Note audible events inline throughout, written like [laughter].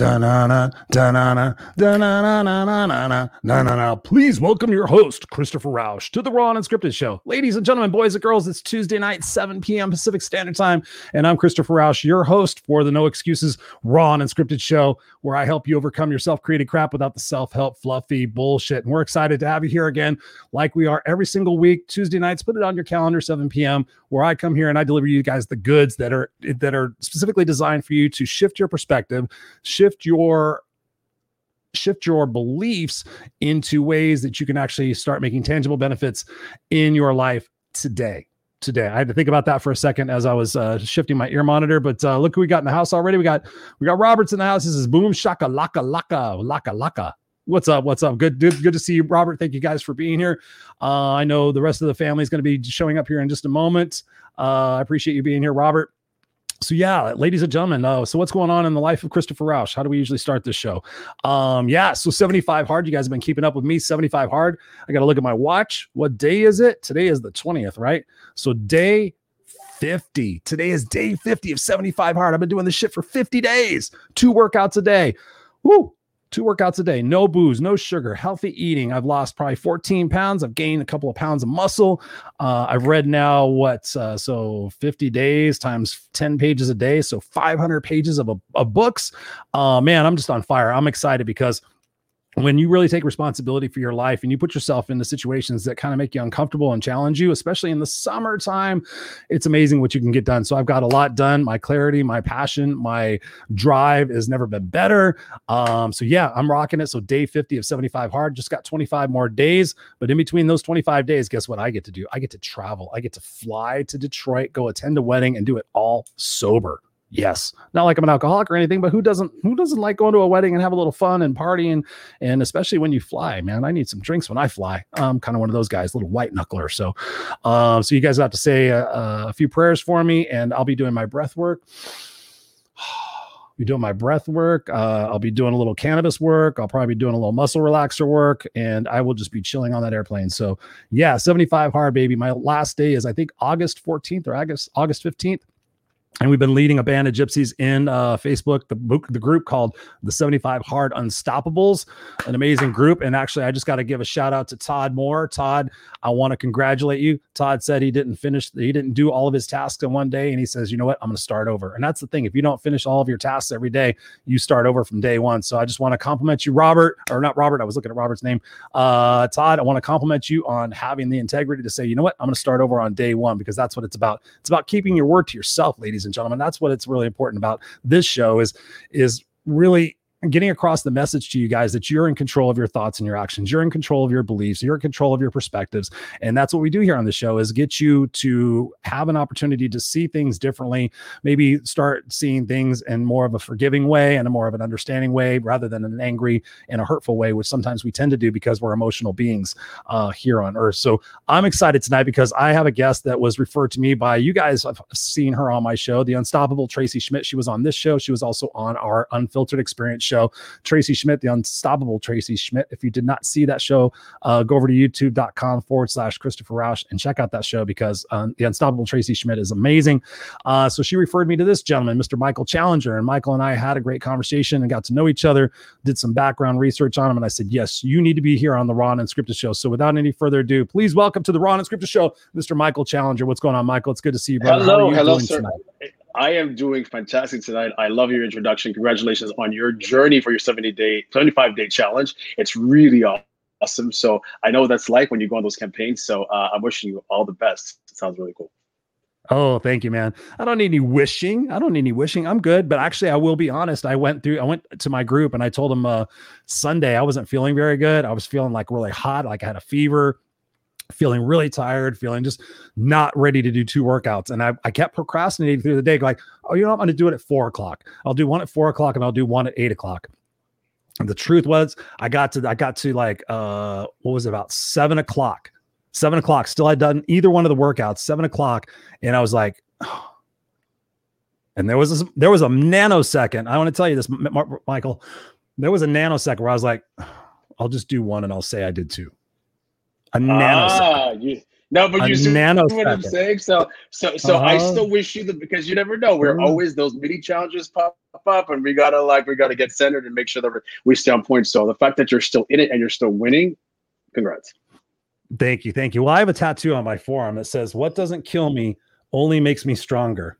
Da-na-na, da-na-na, da-na-na-na-na-na, na-na-na. Please welcome your host, Christopher Roush, to the Raw and Unscripted Show. Ladies and gentlemen, boys and girls, it's Tuesday night, 7 p.m. Pacific Standard Time, and I'm Christopher Roush, your host for the No Excuses Raw and Unscripted Show, where I help you overcome your self-created crap without the self-help fluffy bullshit. And we're excited to have you here again, like we are every single week, Tuesday nights. Put it on your calendar, 7 p.m., where I come here and I deliver you guys the goods that are that are specifically designed for you to shift your perspective, shift your shift your beliefs into ways that you can actually start making tangible benefits in your life today today. I had to think about that for a second as I was uh, shifting my ear monitor. But uh, look who we got in the house already. We got we got Roberts in the house. This is Boom Shaka Laka Laka Laka Laka. What's up? What's up? Good, good, good to see you, Robert. Thank you guys for being here. Uh, I know the rest of the family is going to be showing up here in just a moment. Uh, I appreciate you being here, Robert so yeah ladies and gentlemen uh, so what's going on in the life of christopher roush how do we usually start this show? Um yeah so 75 hard. You guys have been keeping up with me. 75 hard. I gotta look at my watch. What day is it? Today is the 20th right? So day 50 today is day 50 of 75 hard. I've been doing this shit for 50 days. Two workouts a day. Woo! Two workouts a day, no booze, no sugar, healthy eating. I've lost probably 14 pounds. I've gained a couple of pounds of muscle. Uh, I've read now what, uh, so 50 days times 10 pages a day. So 500 pages of, a, of books. Uh, man, I'm just on fire. I'm excited because when you really take responsibility for your life and you put yourself into situations that kind of make you uncomfortable and challenge you, especially in the summertime, it's amazing what you can get done. So I've got a lot done. My clarity, my passion, my drive has never been better. Um, so yeah, I'm rocking it. So day 50 of 75 hard, just got 25 more days. But in between those 25 days, guess what I get to do? I get to travel. I get to fly to Detroit, go attend a wedding, and do it all sober. Yes, not like I'm an alcoholic or anything, but who doesn't who doesn't like going to a wedding and have a little fun and partying and especially when you fly, man. I need some drinks when I fly. I'm kind of one of those guys, little white knuckler. So, um, so you guys have to say a, a few prayers for me, and I'll be doing my breath work. [sighs] be doing my breath work. Uh, I'll be doing a little cannabis work. I'll probably be doing a little muscle relaxer work, and I will just be chilling on that airplane. So, yeah, 75 hard, baby. My last day is I think August 14th or August August 15th and we've been leading a band of gypsies in uh, Facebook, the book, the group called the 75 Hard Unstoppables, an amazing group. And actually, I just got to give a shout out to Todd Moore. Todd, I want to congratulate you. Todd said he didn't finish, he didn't do all of his tasks in one day. And he says, you know what? I'm going to start over. And that's the thing. If you don't finish all of your tasks every day, you start over from day one. So I just want to compliment you, Robert, or not Robert. I was looking at Robert's name. Uh, Todd, I want to compliment you on having the integrity to say, you know what? I'm going to start over on day one because that's what it's about. It's about keeping your word to yourself, ladies and and gentlemen. That's what it's really important about this show is is really getting across the message to you guys that you're in control of your thoughts and your actions. You're in control of your beliefs. You're in control of your perspectives. And that's what we do here on the show is get you to have an opportunity to see things differently maybe start seeing things in more of a forgiving way and a more of an understanding way rather than an angry and a hurtful way which sometimes we tend to do because we're emotional beings uh, here on earth. So i'm excited tonight because i have a guest that was referred to me by you guys i've seen her on my show the unstoppable tracy schmidt. She was on this show. She was also on our unfiltered experience show. Tracy Schmidt, the unstoppable Tracy Schmidt. If you did not see that show, uh, go over to youtube.com forward slash Christopher Roush and check out that show because um, the unstoppable Tracy Schmidt is amazing. Uh, so she referred me to this gentleman, Mr. Michael Challenger. And Michael and I had a great conversation and got to know each other, did some background research on him. And I said, Yes, you need to be here on the Raw and Scripted show. So without any further ado, please welcome to the Raw and Scripted show, Mr. Michael Challenger. What's going on, Michael? It's good to see you, brother. Hello, hello, sir. Tonight? I am doing fantastic tonight. I love your introduction. Congratulations on your journey for your 70 day, 75 day challenge. It's really awesome. So I know that's like when you go on those campaigns. So uh, I'm wishing you all the best. It sounds really cool. Oh, thank you, man. I don't need any wishing. I don't need any wishing. I'm good. But actually, I will be honest. I went through, I went to my group and I told them uh, Sunday I wasn't feeling very good. I was feeling like really hot, like I had a fever feeling really tired, feeling just not ready to do two workouts. And I, I kept procrastinating through the day, like, oh, you know, I'm going to do it at four o'clock. I'll do one at four o'clock and I'll do one at eight o'clock. And the truth was, I got to, I got to like, uh, what was it, about seven o'clock Seven o'clock. Still had done either one of the workouts. Seven o'clock, and I was like, oh. [sighs] and there was a, there was a nanosecond. I want to tell you this, Michael. There was a nanosecond where I was like, [sighs] I'll just do one, and I'll say I did two. A nanosecond. Ah, you, no, but you see what I'm saying. So, so, so uh-huh. I still wish you the because you never know. We're always those mini challenges pop up, and we gotta like we gotta get centered and make sure that we stay on point. So the fact that you're still in it and you're still winning, congrats. Thank you, thank you. Well, I have a tattoo on my forearm that says, "What doesn't kill me only makes me stronger."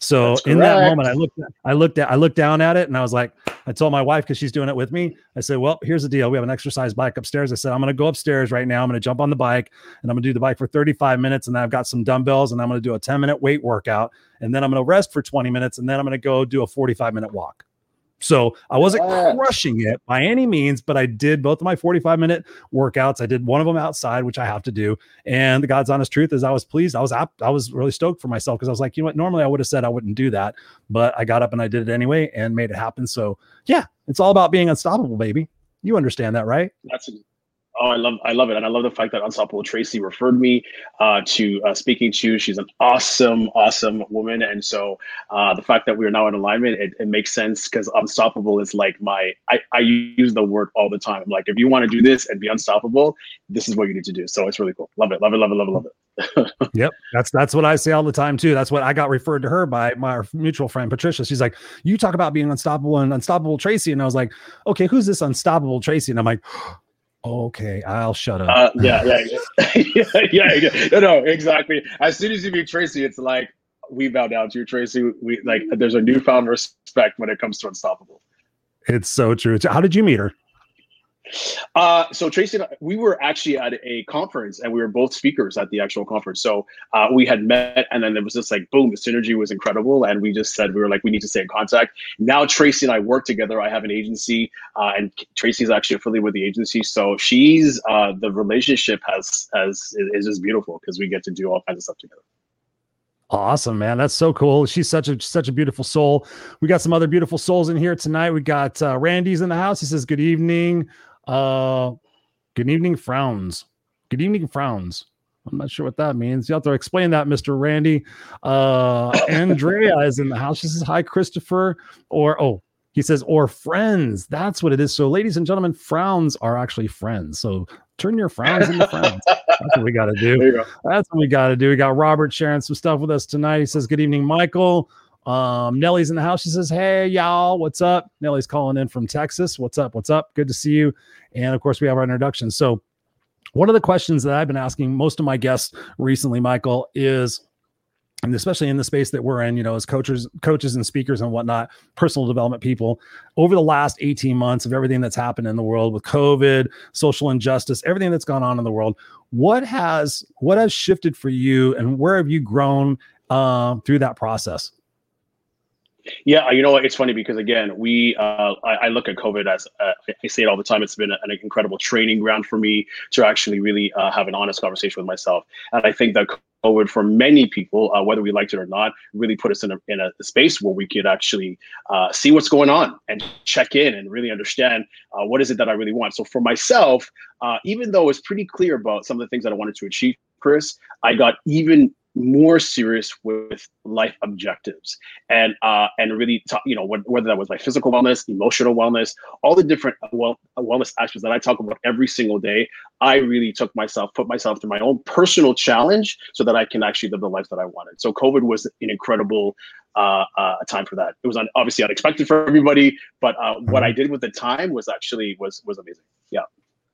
So in that moment, I looked, I looked at, I looked down at it, and I was like, I told my wife because she's doing it with me. I said, "Well, here's the deal. We have an exercise bike upstairs." I said, "I'm going to go upstairs right now. I'm going to jump on the bike, and I'm going to do the bike for 35 minutes, and then I've got some dumbbells, and I'm going to do a 10 minute weight workout, and then I'm going to rest for 20 minutes, and then I'm going to go do a 45 minute walk." So I wasn't crushing it by any means, but I did both of my 45 minute workouts. I did one of them outside, which I have to do. And the God's honest truth is I was pleased. I was I was really stoked for myself because I was like, you know what? Normally I would have said I wouldn't do that, but I got up and I did it anyway and made it happen. So yeah, it's all about being unstoppable, baby. You understand that, right? That's Oh, I love, I love it, and I love the fact that Unstoppable Tracy referred me uh, to uh, speaking to. She's an awesome, awesome woman, and so uh, the fact that we are now in alignment, it, it makes sense because Unstoppable is like my. I, I use the word all the time. I'm Like, if you want to do this and be unstoppable, this is what you need to do. So it's really cool. Love it, love it, love it, love it, love it. [laughs] yep, that's that's what I say all the time too. That's what I got referred to her by my mutual friend Patricia. She's like, "You talk about being unstoppable and unstoppable Tracy," and I was like, "Okay, who's this unstoppable Tracy?" And I'm like okay, I'll shut up. Uh, yeah, yeah, [laughs] yeah, yeah, yeah. No, no, exactly. As soon as you meet Tracy, it's like we bow down to you, Tracy. We like there's a newfound respect when it comes to Unstoppable. It's so true. How did you meet her? Uh, so Tracy and I, we were actually at a conference and we were both speakers at the actual conference. So uh, we had met and then it was just like, boom, the synergy was incredible. And we just said, we were like, we need to stay in contact. Now Tracy and I work together. I have an agency uh, and Tracy's actually affiliated with the agency. So she's, uh, the relationship has, has, is just beautiful because we get to do all kinds of stuff together. Awesome, man. That's so cool. She's such a such a beautiful soul. We got some other beautiful souls in here tonight. We got uh, Randy's in the house. He says, "Good evening." Uh, good evening, frowns. Good evening, frowns. I'm not sure what that means. You have to explain that, Mr. Randy. Uh, Andrea is in the house. She says, Hi, Christopher. Or, oh, he says, or friends. That's what it is. So, ladies and gentlemen, frowns are actually friends. So, turn your frowns into friends. That's what we got to do. That's what we got to do. We got Robert sharing some stuff with us tonight. He says, Good evening, Michael. Um, Nellie's in the house. She says, Hey, y'all, what's up? Nellie's calling in from Texas. What's up? What's up? Good to see you. And of course, we have our introduction. So, one of the questions that I've been asking most of my guests recently, Michael, is and especially in the space that we're in, you know, as coaches, coaches and speakers and whatnot, personal development people, over the last 18 months of everything that's happened in the world with COVID, social injustice, everything that's gone on in the world, what has what has shifted for you and where have you grown uh, through that process? Yeah, you know what? It's funny because again, we uh, I, I, look at COVID as uh, I say it all the time. It's been an incredible training ground for me to actually really uh, have an honest conversation with myself, and I think that COVID for many people, uh, whether we liked it or not, really put us in a in a space where we could actually uh, see what's going on and check in and really understand uh, what is it that I really want. So for myself, even though it's pretty clear about some of the things that I wanted to achieve, Chris, I got even more serious with life objectives and uh and really talk, you know whether that was my physical wellness emotional wellness all the different uh, well uh, wellness aspects that i talk about every single day i really took myself put myself through my own personal challenge so that i can actually live the life that i wanted. So covid was an incredible uh, uh time for that. It was un- obviously unexpected for everybody but uh what i did with the time was actually was was amazing. Yeah.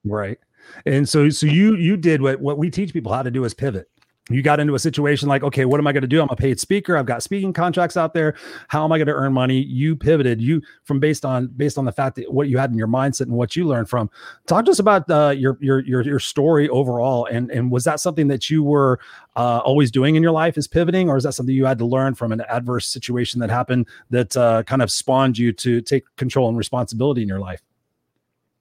Right. And so so you you did what what we teach people how to do is pivot you got into a situation like, okay, what am I going to do? I'm a paid speaker. I've got speaking contracts out there. How am I going to earn money? You pivoted. You from based on based on the fact that what you had in your mindset and what you learned from. Talk to us about uh, your your your your story overall. And and was that something that you were uh, always doing in your life? Is pivoting, or is that something you had to learn from an adverse situation that happened that uh, kind of spawned you to take control and responsibility in your life?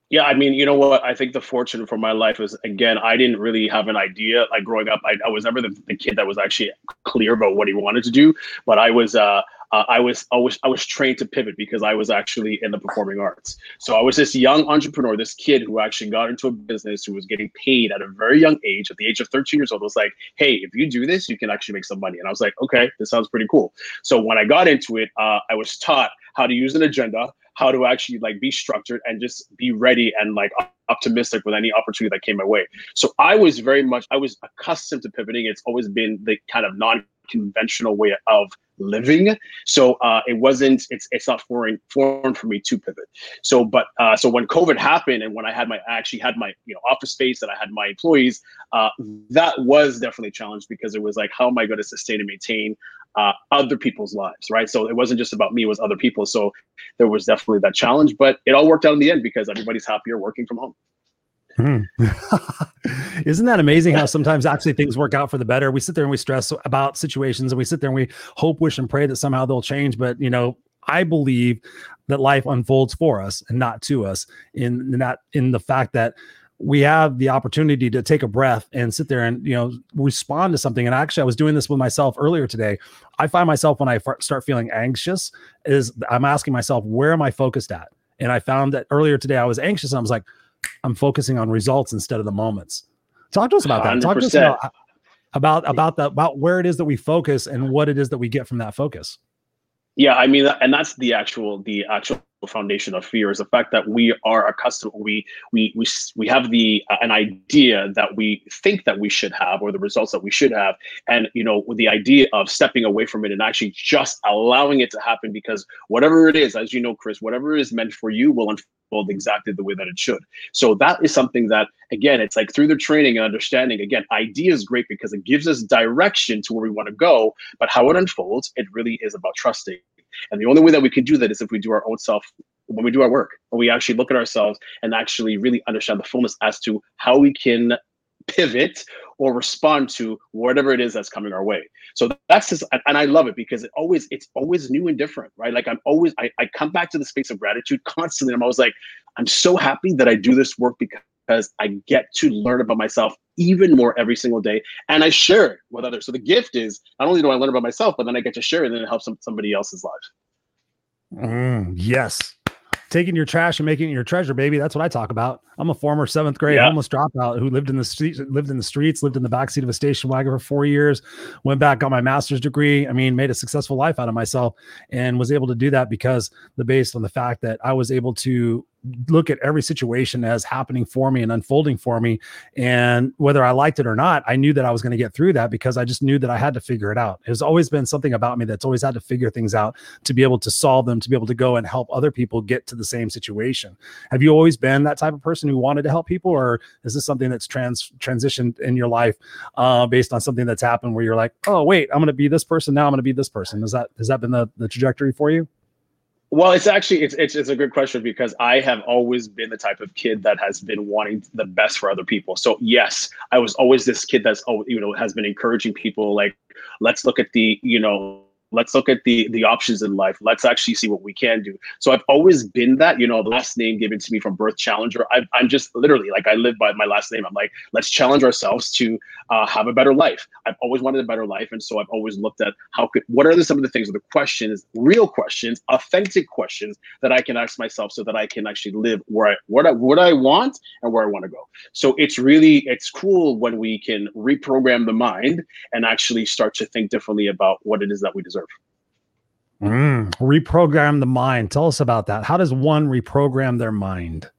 Yeah, I mean, you know what? I think the fortune for my life is again, I didn't really have an idea. Like growing up, I, I was never the, the, kid that was actually clear about what he wanted to do. But I was, uh, uh, I was I was I was trained to pivot because I was actually in the performing arts. So I was this young entrepreneur, this kid who actually got into a business who was getting paid at a very young age, at the age of 13 years old. Was like, hey, if you do this, you can actually make some money. And I was like, okay, this sounds pretty cool. So when I got into it, uh, I was taught how to use an agenda, how to actually like be structured and just be ready and like optimistic with any opportunity that came my way. So I was very much I was accustomed to pivoting. It's always been the kind of non-conventional way of living. So uh, it wasn't it's it's not foreign foreign for me to pivot. So but uh, so when COVID happened and when I had my I actually had my you know office space and I had my employees, uh, that was definitely a challenge because it was like how am I going to sustain and maintain uh, other people's lives, right? So it wasn't just about me; it was other people. So there was definitely that challenge, but it all worked out in the end because everybody's happier working from home. Hmm. [laughs] Isn't that amazing how sometimes actually things work out for the better? We sit there and we stress about situations and we sit there and we hope, wish, and pray that somehow they'll change. But you know, I believe that life unfolds for us and not to us in, in that in the fact that we have the opportunity to take a breath and sit there and you know respond to something. And actually i was doing this with myself earlier today. I find myself when i f- start feeling anxious is i'm asking myself where am i focused at? And i found that earlier today i was anxious. And i was like i'm focusing on results instead of the moments. Talk to us about that. 100%. talk to us about about about the about where it is that we focus and what it is that we get from that focus. Yeah i mean and that's the actual the actual foundation of fear is the fact that we are accustomed we we we, we have the uh, an idea that we think that we should have or the results that we should have. And you know with the idea of stepping away from it and actually just allowing it to happen because whatever it is as you know chris whatever is meant for you will unfold exactly the way that it should. So that is something that again it's like through the training and understanding again idea is great because it gives us direction to where we want to go but how it unfolds it really is about trusting and the only way that we can do that is if we do our own self when we do our work, when we actually look at ourselves and actually really understand the fullness as to how we can pivot or respond to whatever it is that's coming our way. So that's just, and I love it because it always, it's always new and different, right? Like I'm always, I, I come back to the space of gratitude constantly. I'm always like, I'm so happy that I do this work because I get to learn about myself even more every single day. And I share it with others. So the gift is not only do I learn about myself, but then I get to share it and it helps some, somebody else's life. Mm, yes taking your trash and making it your treasure, baby. That's what I talk about. I'm a former seventh grade yeah. homeless dropout who lived in the streets, lived in the streets, lived in the backseat of a station wagon for four years, went back, got my master's degree. I mean, made a successful life out of myself and was able to do that because the based on the fact that I was able to look at every situation as happening for me and unfolding for me. And whether I liked it or not, I knew that I was going to get through that because I just knew that I had to figure it out. There's always been something about me that's always had to figure things out to be able to solve them, to be able to go and help other people get to the same situation. Have you always been that type of person who wanted to help people, or is this something that's trans transitioned in your life uh, based on something that's happened where you're like, oh wait, I'm going to be this person now, I'm going to be this person? Is that has that been the the trajectory for you? Well, it's actually it's, it's it's a good question because I have always been the type of kid that has been wanting the best for other people. So yes, I was always this kid that's oh you know has been encouraging people like let's look at the you know let's look at the the options in life. Let's actually see what we can do. So i've always been that you know the last name given to me from birth challenger. I, i'm just literally like i live by my last name. I'm like let's challenge ourselves to uh, have a better life. I've always wanted a better life. And so i've always looked at how could what are the, some of the things or the questions real questions authentic questions that i can ask myself so that i can actually live where i what i what i want and where i want to go. So it's really it's cool when we can reprogram the mind and actually start to think differently about what it is that we deserve Mm, reprogram the mind. Tell us about that. How does one reprogram their mind?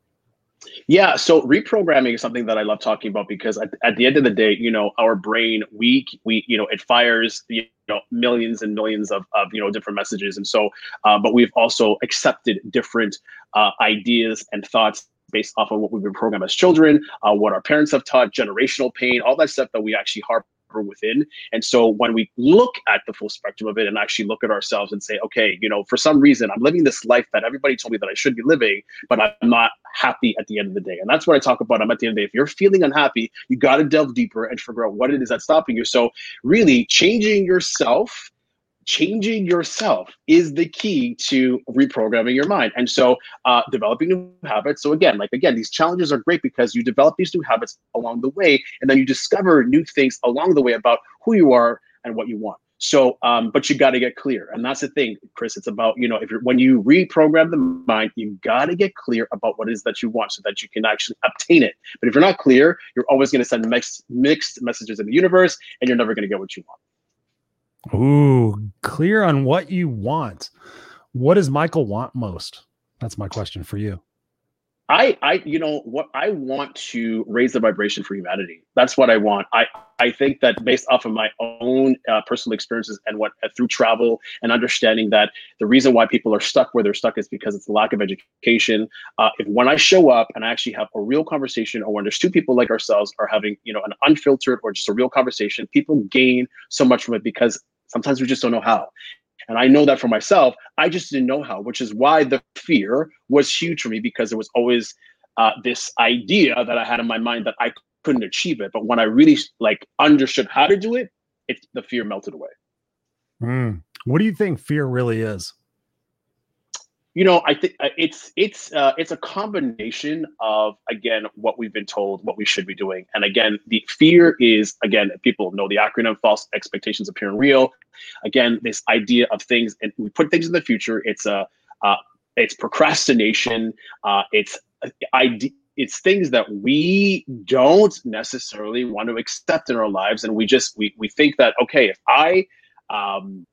Yeah, so reprogramming is something that I love talking about because at, at the end of the day, you know, our brain, we we you know, it fires you know millions and millions of, of you know different messages, and so, uh, but we've also accepted different uh, ideas and thoughts based off of what we've been programmed as children, uh, what our parents have taught, generational pain, all that stuff that we actually harp within. And so when we look at the full spectrum of it and actually look at ourselves and say, okay, you know, for some reason I'm living this life that everybody told me that I should be living, but I'm not happy at the end of the day. And that's what I talk about. I'm at the end of the day. If you're feeling unhappy, you got to delve deeper and figure out what it is that's stopping you. So really changing yourself changing yourself is the key to reprogramming your mind and so uh, developing new habits so again like again these challenges are great because you develop these new habits along the way and then you discover new things along the way about who you are and what you want So, um, but you got to get clear, and that's the thing, Chris. It's about you know if you're when you reprogram the mind, you got to get clear about what it is that you want, so that you can actually obtain it. But if you're not clear, you're always going to send mixed mixed messages in the universe, and you're never going to get what you want. Ooh, clear on what you want. What does Michael want most? That's my question for you. I, I, you know, what I want to raise the vibration for humanity. That's what I want. I, I think that based off of my own uh, personal experiences and what uh, through travel and understanding that the reason why people are stuck where they're stuck is because it's the lack of education. Uh, if when I show up and I actually have a real conversation, or when there's two people like ourselves are having, you know, an unfiltered or just a real conversation, people gain so much from it because sometimes we just don't know how. And I know that for myself, I just didn't know how, which is why the fear was huge for me because there was always uh, this idea that I had in my mind that I couldn't achieve it. But when I really like understood how to do it, it the fear melted away. Mm. What do you think fear really is? You know i think uh, it's it's uh, it's a combination of again what we've been told what we should be doing. And again the fear is again people know the acronym false expectations appearing real. Again this idea of things and we put things in the future. It's a uh, it's procrastination. Uh, it's uh, ide- it's things that we don't necessarily want to accept in our lives. And we just we, we think that okay if i um,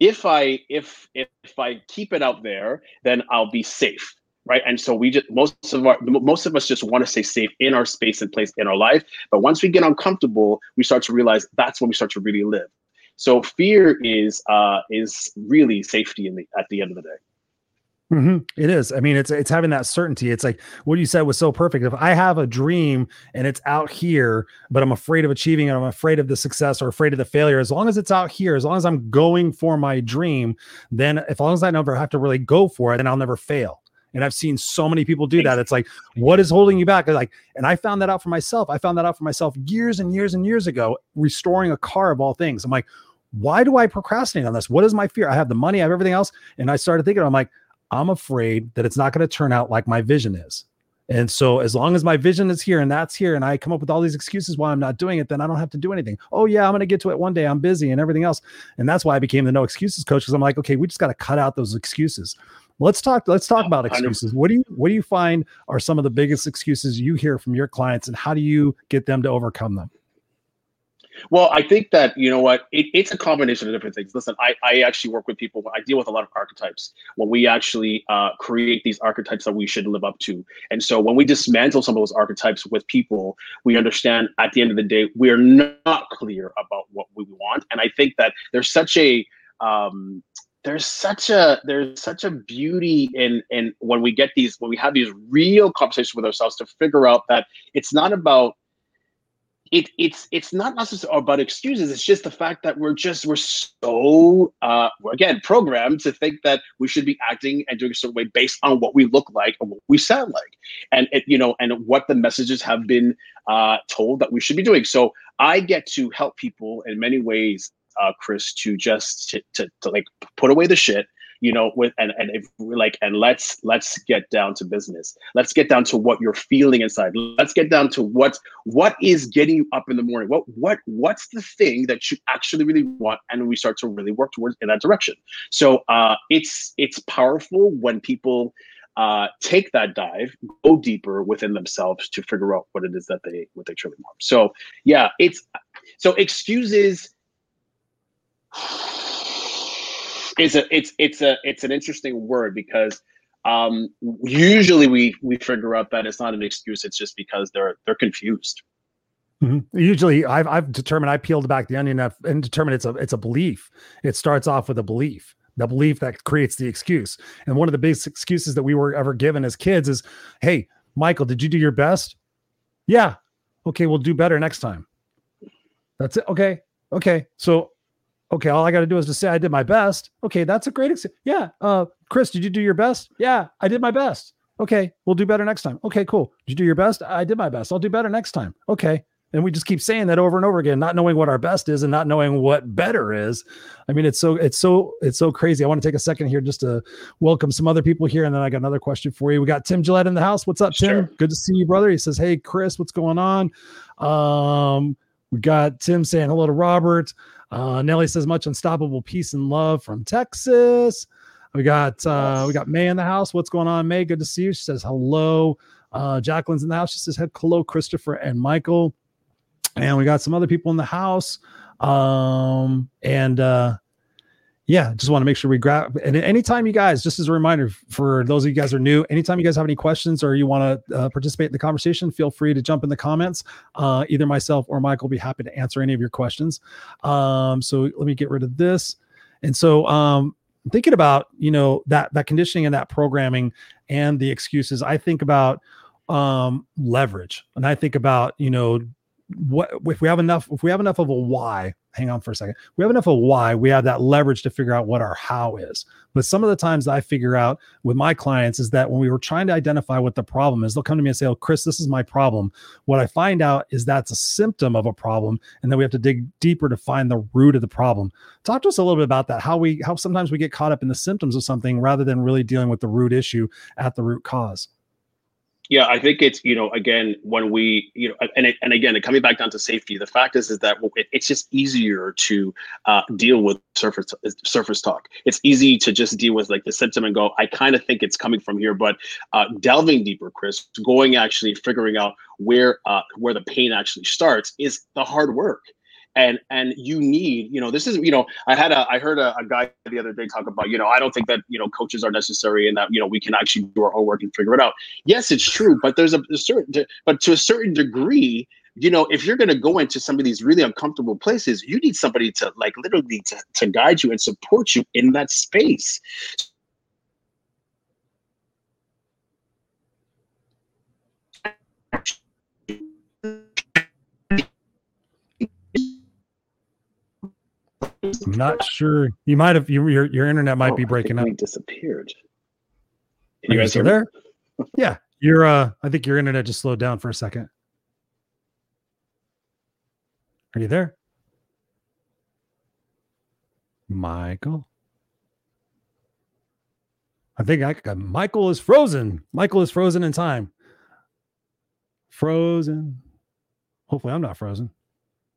if I if if I keep it out there, then I'll be safe, right? And so we just most of our most of us just want to stay safe in our space and place in our life. But once we get uncomfortable, we start to realize that's when we start to really live. So fear is uh, is really safety in the at the end of the day. Mm-hmm. It is. I mean, it's it's having that certainty. It's like what you said was so perfect. If I have a dream and it's out here, but I'm afraid of achieving it, I'm afraid of the success or afraid of the failure. As long as it's out here, as long as I'm going for my dream, then as long as I never have to really go for it, then I'll never fail. And I've seen so many people do that. It's like, what is holding you back? Like, and I found that out for myself. I found that out for myself years and years and years ago, restoring a car of all things. I'm like, why do I procrastinate on this? What is my fear? I have the money, I have everything else. And I started thinking, I'm like, I'm afraid that it's not going to turn out like my vision is. And so, as long as my vision is here and that's here, and I come up with all these excuses why I'm not doing it, then I don't have to do anything. Oh, yeah, I'm going to get to it one day. I'm busy and everything else. And that's why I became the no excuses coach because I'm like, okay, we just got to cut out those excuses. Let's talk. Let's talk about excuses. What do you What do you find are some of the biggest excuses you hear from your clients, and how do you get them to overcome them? Well, I think that you know what it, it's a combination of different things. Listen, I, I actually work with people. I deal with a lot of archetypes when we actually uh, create these archetypes that we should live up to. And so when we dismantle some of those archetypes with people, we understand at the end of the day we are not clear about what we want. And I think that there's such a um, there's such a there's such a beauty in in when we get these when we have these real conversations with ourselves to figure out that it's not about it, it's it's not necessarily about excuses. It's just the fact that we're just we're so uh, again programmed to think that we should be acting and doing a certain way based on what we look like and what we sound like, and it, you know, and what the messages have been uh, told that we should be doing. So I get to help people in many ways, uh, Chris, to just to, to, to like put away the shit you know with and and if like and let's let's get down to business. Let's get down to what you're feeling inside. Let's get down to what what is getting you up in the morning. What what what's the thing that you actually really want? And we start to really work towards in that direction. So uh it's it's powerful when people uh, take that dive, go deeper within themselves to figure out what it is that they what they truly want. So yeah, it's so excuses it's a it's it's a it's an interesting word because um, usually we we figure out that it's not an excuse. It's just because they're they're confused. Mm-hmm. Usually, I've I've determined I peeled back the onion and determined it's a it's a belief. It starts off with a belief, the belief that creates the excuse. And one of the biggest excuses that we were ever given as kids is, "Hey, Michael, did you do your best?" Yeah. Okay, we'll do better next time. That's it. Okay. Okay. So okay, all I got to do is just say I did my best. Okay, that's a great. Ex- yeah, uh, Chris, did you do your best? Yeah, I did my best. Okay, we'll do better next time. Okay, cool. Did you do your best? I did my best. I'll do better next time. Okay. And we just keep saying that over and over again, not knowing what our best is and not knowing what better is. I mean, it's so it's so it's so crazy. I want to take a second here just to welcome some other people here, and then I got another question for you. We got Tim Gillette in the house. What's up, Tim? Sure. Good to see you, brother. He says, "Hey, Chris, what's going on?" Um, we got Tim saying hello to Robert. Uh, Nelly says much unstoppable peace and love from Texas. We got uh, we got May in the house. What's going on, May? Good to see you. She says hello. Uh, Jacqueline's in the house. She says hello, Christopher and Michael. And we got some other people in the house. Um, and uh, yeah, just want to make sure we grab. And anytime you guys, just as a reminder for those of you guys are new, anytime you guys have any questions or you want to uh, participate in the conversation, feel free to jump in the comments. Uh, either myself or Michael will be happy to answer any of your questions. Um, so let me get rid of this. And so, um, thinking about you know that that conditioning and that programming and the excuses, I think about um, leverage, and I think about you know what if we have enough if we have enough of a why hang on for a second. We have enough of why we have that leverage to figure out what our how is. But some of the times i figure out with my clients is that when we were trying to identify what the problem is they'll come to me and say oh chris this is my problem. What i find out is that's a symptom of a problem and then we have to dig deeper to find the root of the problem. Talk to us a little bit about that how we how sometimes we get caught up in the symptoms of something rather than really dealing with the root issue at the root cause yeah, I think it's you know again when we you know and it, and again coming back down to safety, the fact is is that it's just easier to uh, deal with surface surface talk. It's easy to just deal with like the symptom and go, I kind of think it's coming from here, but uh, delving deeper, Chris, going actually figuring out where uh, where the pain actually starts is the hard work and and you need you know this is you know i had a i heard a, a, guy the other day talk about you know i don't think that you know coaches are necessary and that you know we can actually do our homework and figure it out. Yes it's true but there's a, a certain but to a certain degree you know if you're going to go into some of these really uncomfortable places you need somebody to like literally to, to guide you and support you in that space I'm not sure. You might have you, your your internet might oh, be breaking up. Disappeared. Can you guys still there? [laughs] yeah, your uh, I think your internet just slowed down for a second. Are you there, Michael? I think I got Michael is frozen. Michael is frozen in time. Frozen. Hopefully, I'm not frozen.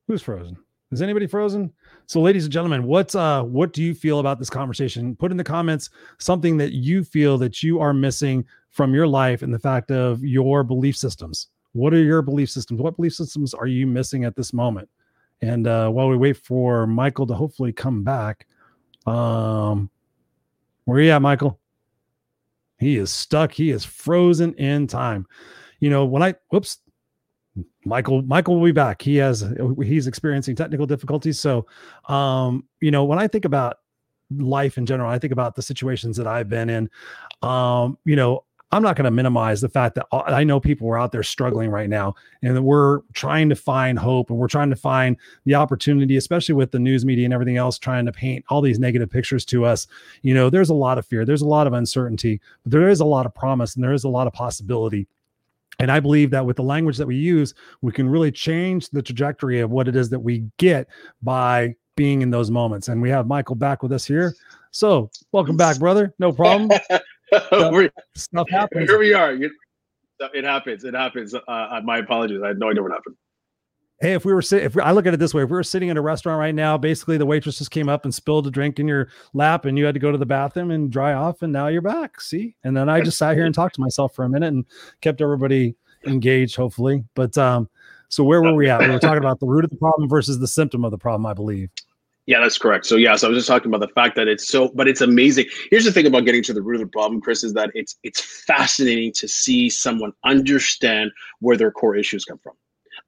Who's frozen? Is anybody frozen? So, ladies and gentlemen, what uh, what do you feel about this conversation? Put in the comments something that you feel that you are missing from your life and the fact of your belief systems. What are your belief systems? What belief systems are you missing at this moment? And uh, while we wait for Michael to hopefully come back, um, where are you at, Michael? He is stuck. He is frozen in time. You know, when I whoops, Michael Michael will be back. He has he's experiencing technical difficulties. So um, you know, when I think about life in general, I think about the situations that I've been in. Um, you know, I'm not going to minimize the fact that I know people are out there struggling right now and that we're trying to find hope and we're trying to find the opportunity, especially with the news media and everything else trying to paint all these negative pictures to us. You know, there's a lot of fear, there's a lot of uncertainty, but there is a lot of promise and there is a lot of possibility and I believe that with the language that we use, we can really change the trajectory of what it is that we get by being in those moments. And we have Michael back with us here. So, welcome back, brother. No problem. [laughs] stuff, stuff happens. Here we are. It happens. It happens. Uh, my apologies. I had no idea what happened hey, if we were sitting, if we, I look at it this way, if we were sitting in a restaurant right now, basically the waitress just came up and spilled a drink in your lap, and you had to go to the bathroom and dry off, and now you're back. See, and then I just sat here and talked to myself for a minute and kept everybody engaged, hopefully. But um, so where were we at? We were talking about the root of the problem versus the symptom of the problem, I believe. Yeah, that's correct. So yeah, so I was just talking about the fact that it's so, but it's amazing. Here's the thing about getting to the root of the problem, Chris, is that it's it's fascinating to see someone understand where their core issues come from.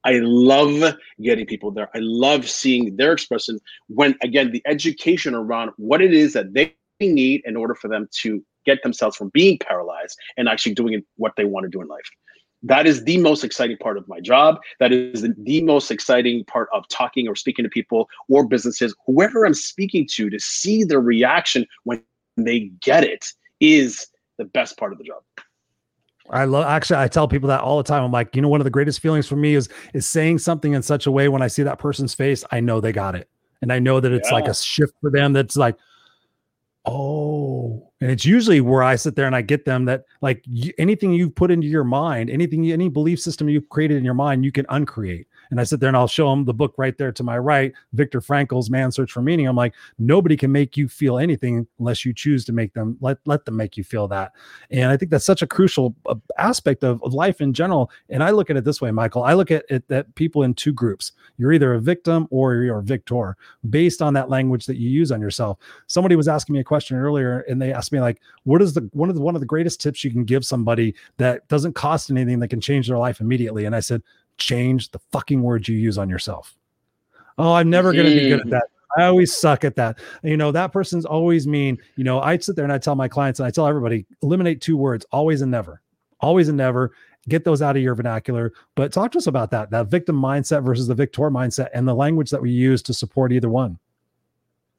I love getting people there. I love seeing their expression when, again, the education around what it is that they need in order for them to get themselves from being paralyzed and actually doing what they want to do in life. That is the most exciting part of my job. That is the, the most exciting part of talking or speaking to people or businesses, whoever I'm speaking to, to see their reaction when they get it is the best part of the job. I love actually I tell people that all the time. I'm like, you know, one of the greatest feelings for me is is saying something in such a way when I see that person's face, I know they got it. And I know that it's yeah. like a shift for them that's like, oh, And it's usually where I sit there and I get them that like anything you've put into your mind, anything, any belief system you've created in your mind, you can uncreate. And I sit there and I'll show them the book right there to my right, Viktor Frankl's Man's Search for Meaning. I'm like, nobody can make you feel anything unless you choose to make them let let them make you feel that. And I think that's such a crucial uh, aspect of, of life in general. And I look at it this way, Michael. I look at it that people in two groups. You're either a victim or you're a victor, based on that language that you use on yourself. Somebody was asking me a question earlier, and they asked me like, "What is the one of the one of the greatest tips you can give somebody that doesn't cost anything that can change their life immediately?" And I said, change the fucking words you use on yourself. Oh, I'm never going to be good at that. I always suck at that. You know, that person's always mean. You know, I sit there and I tell my clients and I tell everybody eliminate two words always and never. Always and never. Get those out of your vernacular. But talk to us about that that victim mindset versus the victor mindset and the language that we use to support either one.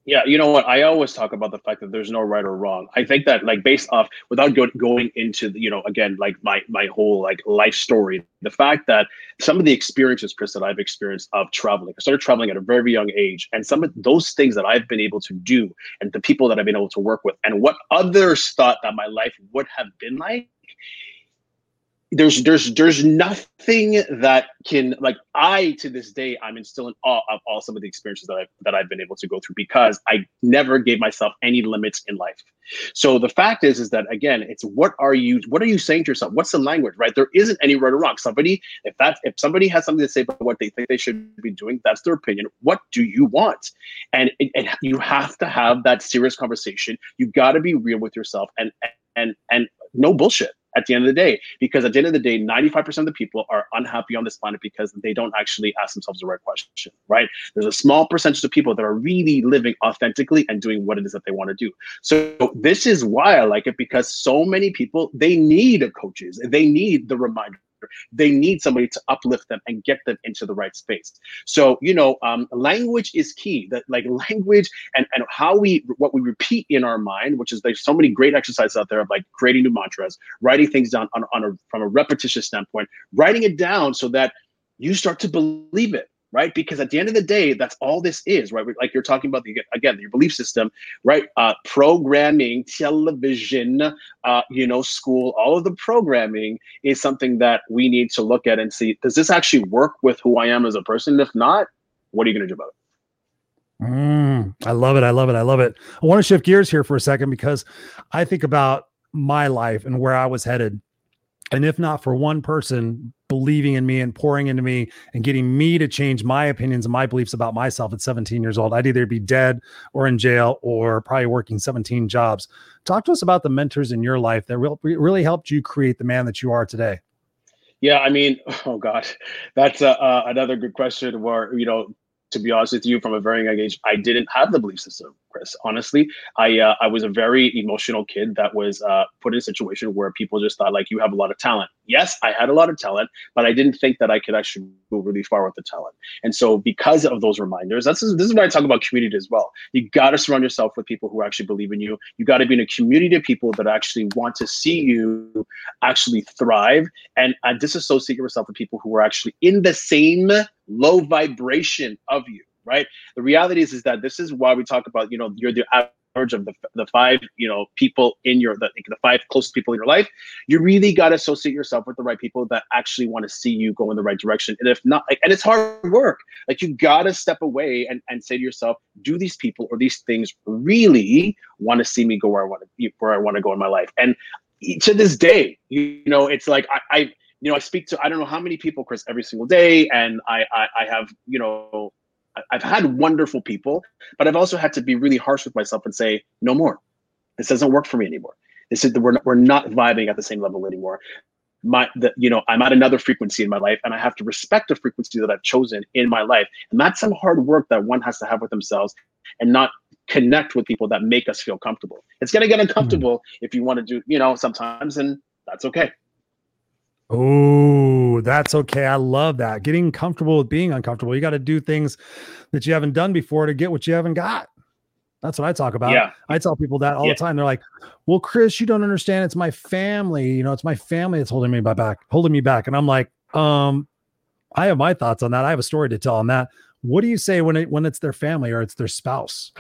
Yeah, you know what? I always talk about the fact that there's no right or wrong. I think that like based off without go- going into you know again like my my whole like life story, the fact that some of the experiences, Chris, that I've experienced of traveling, I started traveling at a very young age, and some of those things that I've been able to do, and the people that I've been able to work with, and what others thought that my life would have been like, there's there's there's nothing that can like I to this day I'm still in awe of all some of the experiences that I've that I've been able to go through because I never gave myself any limits in life. So the fact is is that again it's what are you what are you saying to yourself? What's the language, right? There isn't any right or wrong. Somebody if that if somebody has something to say about what they think they should be doing, that's their opinion. What do you want? And, and you have to have that serious conversation. You got to be real with yourself and and and no bullshit at the end of the day. Because at the end of the day, 95% of the people are unhappy on this planet because they don't actually ask themselves the right question, right? There's a small percentage of people that are really living authentically and doing what it is that they want to do. So this is why I like it because so many people, they need coaches, they need the reminder they need somebody to uplift them and get them into the right space. So, you know, um, language is key. That like language and, and how we what we repeat in our mind, which is there's so many great exercises out there of like creating new mantras, writing things down on, on a from a repetitious standpoint, writing it down so that you start to believe it right? Because at the end of the day, that's all this is, right? Like you're talking about the again your belief system, right? Uh, programming, television, uh, you know, school, all of the programming is something that we need to look at and see: does this actually work with who I am as a person? If not, what are you going to do about it? Mm, I love it. I love it. I love it. I want to shift gears here for a second because I think about my life and where I was headed. And if not for one person believing in me and pouring into me and getting me to change my opinions and my beliefs about myself at 17 years old, I'd either be dead or in jail or probably working 17 jobs. Talk to us about the mentors in your life that really helped you create the man that you are today. Yeah, I mean, [laughs] oh God, that's uh, another good question. Where you know, to be honest with you, from a very young age, I didn't have the belief system, Chris. Honestly, I uh, I was a very emotional kid that was uh, put in a situation where people just thought like you have a lot of talent. Yes, I had a lot of talent, but I didn't think that I could actually go really far with the talent. And so, because of those reminders, that's this is why I talk about community as well. You got to surround yourself with people who actually believe in you. You got to be in a community of people that actually want to see you actually thrive, and uh, disassociate yourself with people who are actually in the same low vibration of you right? The reality is is that this is why we talk about you know you're the average of the, the five you know people in your the, the five closest people in your life. You really got to associate yourself with the right people that actually want to see you go in the right direction. And if not like, and it's hard work. Like you got to step away and, and say to yourself do these people or these things really want to see me go where i want to where i want to go in my life? And to this day you know it's like i, I you know, I speak to I don't know how many people, Chris, every single day, and I I, I have you know I've had wonderful people, but I've also had to be really harsh with myself and say no more. This doesn't work for me anymore. This is we're not, we're not vibing at the same level anymore. My the, you know I'm at another frequency in my life, and I have to respect the frequency that I've chosen in my life, and that's some hard work that one has to have with themselves, and not connect with people that make us feel comfortable. It's gonna get uncomfortable mm-hmm. if you want to do you know sometimes, and that's okay. Oh, that's okay. I love that. Getting comfortable with being uncomfortable. You got to do things that you haven't done before to get what you haven't got. That's what I talk about. Yeah. I tell people that all yeah. the time. They're like, "Well, Chris, you don't understand. It's my family. You know, it's my family that's holding me back, holding me back." And I'm like, um, I have my thoughts on that. I have a story to tell on that. What do you say when it when it's their family or it's their spouse?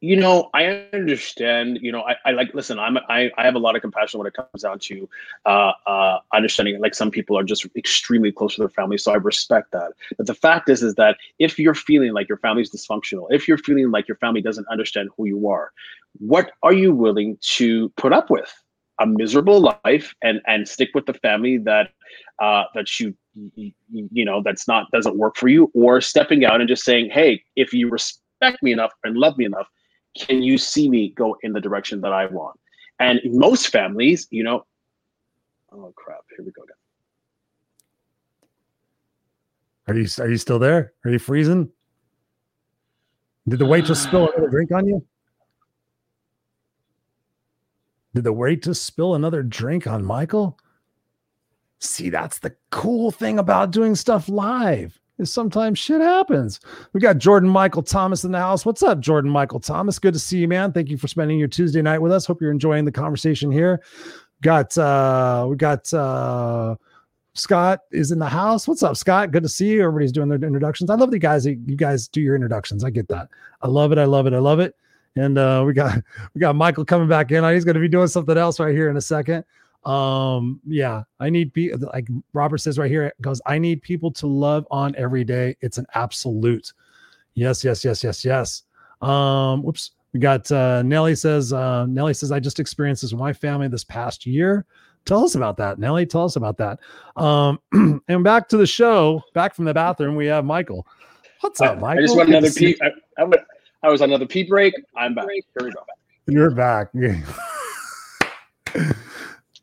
You know, I understand. You know, I, I like listen. I'm I, I have a lot of compassion when it comes down to uh, uh, understanding. Like some people are just extremely close to their family, so I respect that. But the fact is, is that if you're feeling like your family's dysfunctional, if you're feeling like your family doesn't understand who you are, what are you willing to put up with? A miserable life and and stick with the family that uh, that you you know that's not doesn't work for you, or stepping out and just saying, hey, if you respect me enough and love me enough can you see me go in the direction that I want? And most families, you know, oh crap, here we go again. Are you are you still there? Are you freezing? Did the waitress spill [sighs] another drink on you? Did the waitress spill another drink on Michael? See, that's the cool thing about doing stuff live is sometimes shit happens. We got Jordan Michael Thomas in the house. What's up, Jordan Michael Thomas? Good to see you, man. Thank you for spending your Tuesday night with us. Hope you're enjoying the conversation here. Got uh we got uh Scott is in the house. What's up, Scott? Good to see you. Everybody's doing their introductions. I love the guys. You guys do your introductions. I get that. I love it. I love it. I love it. And uh, we got [laughs] we got Michael coming back in. He's going to be doing something else right here in a second um yeah i need be like robert says right here goes i need people to love on every day. It's an absolute. Yes yes yes yes yes. Um whoops we got uh nelly says uh nelly says i just experienced this with my family this past year. Tell us about that nelly tell us about that. Um [clears throat] and back to the show back from the bathroom we have michael. What's up michael i just want another pee I, I, I was another pee break i'm back. Here we go. You're back [laughs]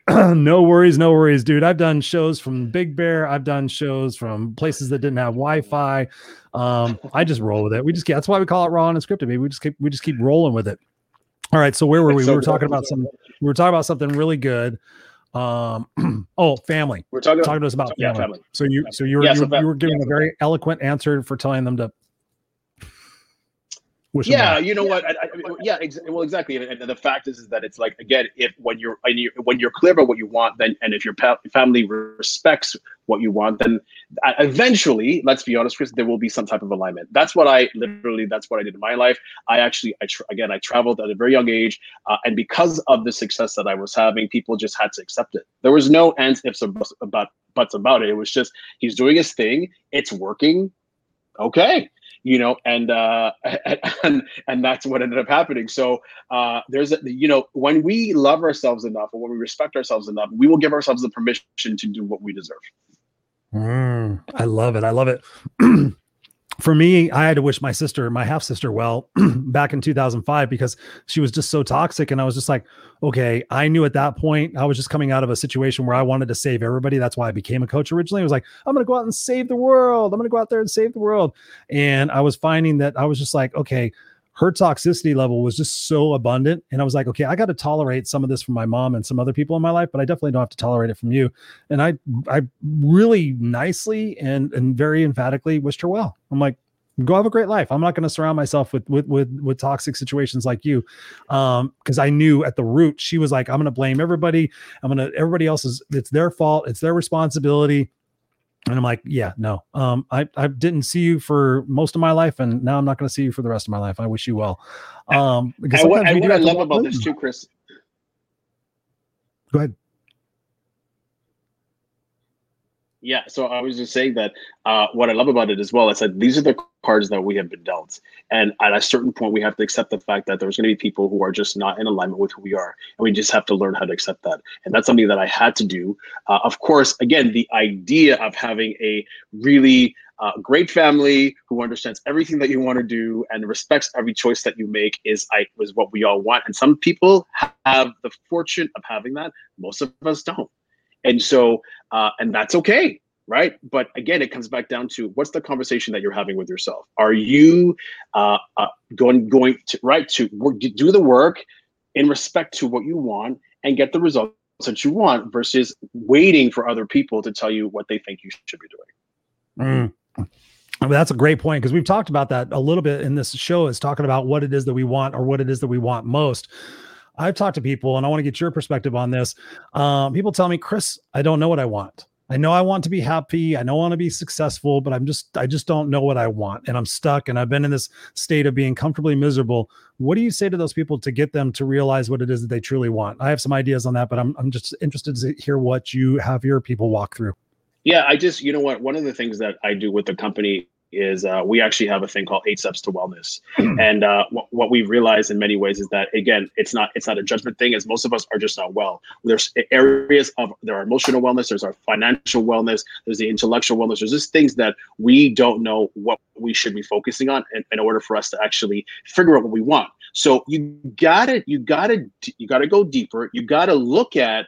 [clears throat] no worries, no worries, dude. I've done shows from Big Bear. I've done shows from places that didn't have Wi-Fi. Um, I just roll with it. We just that's why we call it raw and scripted. Maybe we just keep we just keep rolling with it. All right. So where were we? we were talking about some. We were talking about something really good. Um. [clears throat] oh, family. We're talking, talking to us about family. Yeah, family. So you so you were yeah, you, so you, were giving yeah, a very eloquent answer for telling them to yeah, you know what? I, I, yeah, ex- well, exactly. And, and, the fact is, is that it's like again, if when you're, when you're when you're clear about what you want, then and if your pa- family respects what you want, then eventually, let's be honest, Chris, there will be some type of alignment. That's what I literally. That's what I did in my life. I actually, I tra- again, I traveled at a very young age, uh, and because of the success that I was having, people just had to accept it. There was no ands, ifs, or buts about buts about it. It was just he's doing his thing. It's working. Okay, you know, and uh, [laughs] and and that's what ended up happening. So uh, there's a, you know, when we love ourselves enough, or when we respect ourselves enough, we will give ourselves the permission to do what we deserve. Mm, I love it. I love it. [clears throat] for me, I had to wish my sister, my half sister, well [clears throat] back in 2005 because she was just so toxic. And I was just like, okay, I knew at that point I was just coming out of a situation where I wanted to save everybody. That's why I became a coach originally. I was like, I'm going to go out and save the world. I'm going to go out there and save the world. And I was finding that I was just like, okay, her toxicity level was just so abundant. And I was like, okay, I got to tolerate some of this from my mom and some other people in my life, but I definitely don't have to tolerate it from you. And I, I really nicely and, and very emphatically wished her well. I'm like, go have a great life. I'm not going to surround myself with, with, with, with toxic situations like you. Um, cause I knew at the root, she was like, I'm going to blame everybody. I'm going to, everybody else is, it's their fault. It's their responsibility and I'm like, yeah, no. Um, I, I didn't see you for most of my life, and now I'm not going to see you for the rest of my life. I wish you well. Um, because and what, and what I love about this too, Chris. Go ahead. Yeah, so I was just saying that uh, what I love about it as well is that these are the cards that we have been dealt, and at a certain point, we have to accept the fact that there's going to be people who are just not in alignment with who we are, and we just have to learn how to accept that. And that's something that I had to do. Uh, of course, again, the idea of having a really uh, great family who understands everything that you want to do and respects every choice that you make is I what we all want. And some people have the fortune of having that. Most of us don't. And so, uh, and that's okay, right? But again, it comes back down to what's the conversation that you're having with yourself. Are you uh, uh, going going to right to work, do the work in respect to what you want and get the results that you want versus waiting for other people to tell you what they think you should be doing. Mm. that's a great point because we've talked about that a little bit in this show is talking about what it is that we want or what it is that we want most I've talked to people and I want to get your perspective on this. Um, people tell me, Chris, I don't know what I want. I know I want to be happy. I know I want to be successful, but I'm just I just don't know what I want and I'm stuck and I've been in this state of being comfortably miserable. What do you say to those people to get them to realize what it is that they truly want? I have some ideas on that, but I'm I'm just interested to hear what you have your people walk through. Yeah, I just you know what one of the things that I do with the company is uh, we actually have a thing called eight steps to wellness. And uh, what, what we realize in many ways is that again it's not it's not a judgment thing as most of us are just not well. There's areas of there are emotional wellness there's our financial wellness there's the intellectual wellness there's just things that we don't know what we should be focusing on in, in order for us to actually figure out what we want. So you gotta you gotta you gotta go deeper. You gotta look at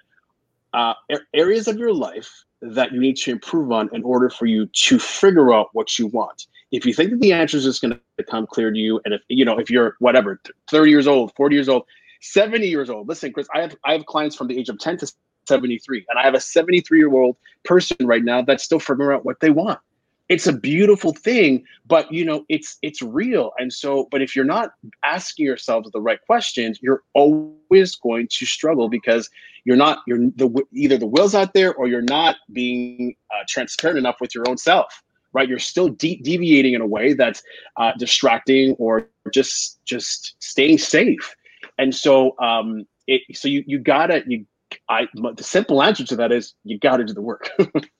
uh, areas of your life that you need to improve on in order for you to figure out what you want. If you think that the answer is just going to become clear to you, and if you know if you're whatever 30 years old, 40 years old, 70 years old, listen, Chris, I have I have clients from the age of 10 to 73, and I have a 73 year old person right now that's still figuring out what they want it's a beautiful thing but you know it's it's real. And so but if you're not asking yourselves the right questions you're always going to struggle because you're not you're the either the will's out there or you're not being uh, transparent enough with your own self right? You're still de- deviating in a way that's uh, distracting or just just staying safe. And so um it so you you gotta you i the simple answer to that is you gotta do the work [laughs]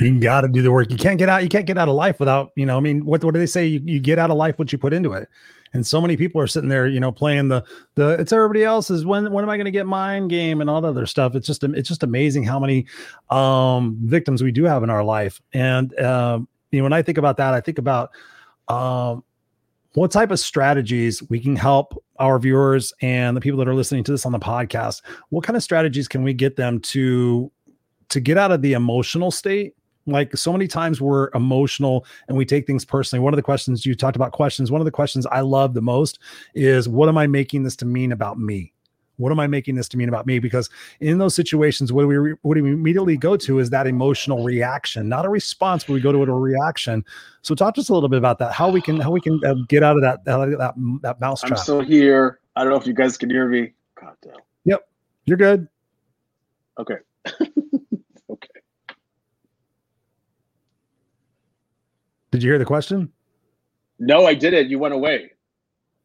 You got to do the work. You can't get out. You can't get out of life without, you know, I mean, what, what do they say? You, you get out of life what you put into it. And so many people are sitting there, you know, playing the, the, it's everybody else's. When, when am I going to get mine game and all the other stuff? It's just, it's just amazing how many, um, victims we do have in our life. And, um, you know, when I think about that, I think about, um, what type of strategies we can help our viewers and the people that are listening to this on the podcast what kind of strategies can we get them to to get out of the emotional state like so many times we're emotional and we take things personally. One of the questions you talked about questions, one of the questions I love the most is what am I making this to mean about me? What am I making this to mean about me? Because in those situations, what do we what do we immediately go to is that emotional reaction, not a response, but we go to it a reaction. So talk to us a little bit about that. How we can how we can uh, get out of that that that, that mouse trap. I'm still here. I don't know if you guys can hear me. God damn. Yep, you're good. Okay. [laughs] Did you hear the question? No, I didn't. You went away.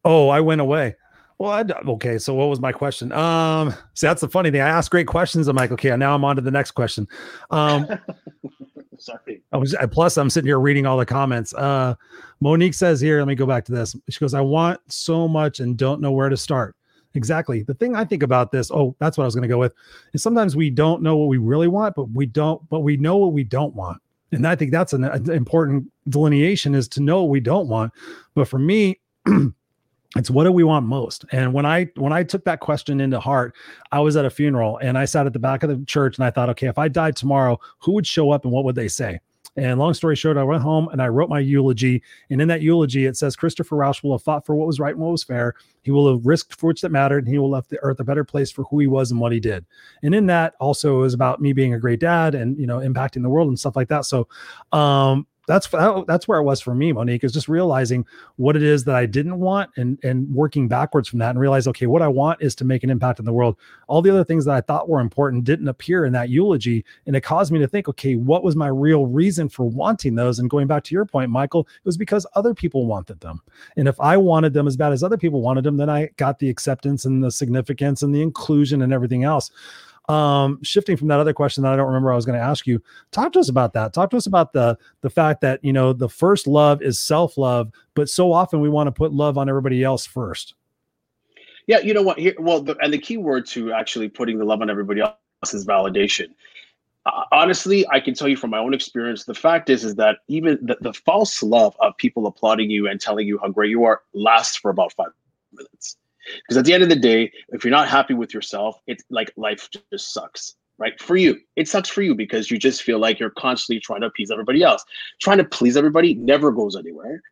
Oh, I went away. Well, I, okay. So what was my question? Um, see, that's the funny thing. I ask great questions. I'm like, okay, now I'm on to the next question. Um, [laughs] sorry. I was plus I'm sitting here reading all the comments. Uh, Monique says here, let me go back to this. She goes, I want so much and don't know where to start. Exactly. The thing I think about this, oh, that's what I was going to go with, is sometimes we don't know what we really want, but we don't, but we know what we don't want and i think that's an, an important delineation is to know what we don't want. But for me [clears throat] it's what do we want most? And when i when i took that question into heart i was at a funeral and i sat at the back of the church and i thought okay if i died tomorrow who would show up and what would they say and long story short, I went home and I wrote my eulogy. And in that eulogy, it says Christopher Rausch will have fought for what was right and what was fair. He will have risked for which that mattered, and he will have left the earth a better place for who he was and what he did. And in that, also, it was about me being a great dad and you know impacting the world and stuff like that. So, um, that's oh, that's where it was for me, Monique, is just realizing what it is that I didn't want and and working backwards from that and realize, okay, what I want is to make an impact in the world. All the other things that I thought were important didn't appear in that eulogy, and it caused me to think, okay, what was my real reason for wanting those? And going back to your point, Michael, it was because other people wanted them, and if I wanted them as bad as other people wanted them, then I got the acceptance and the significance and the inclusion and everything else. Um, shifting from that other question that I don't remember I was going to ask you, talk to us about that. Talk to us about the the fact that you know the first love is self love, but so often we want to put love on everybody else first. Yeah, you know what? Here, well, the, and the key word to actually putting the love on everybody else is validation. Uh, honestly, I can tell you from my own experience, the fact is, is that even the, the false love of people applauding you and telling you how great you are lasts for about five minutes because at the end of the day, if you're not happy with yourself, it's like life just sucks, right? For you, it sucks for you because you just feel like you're constantly trying to appease everybody else. Trying to please everybody never goes anywhere.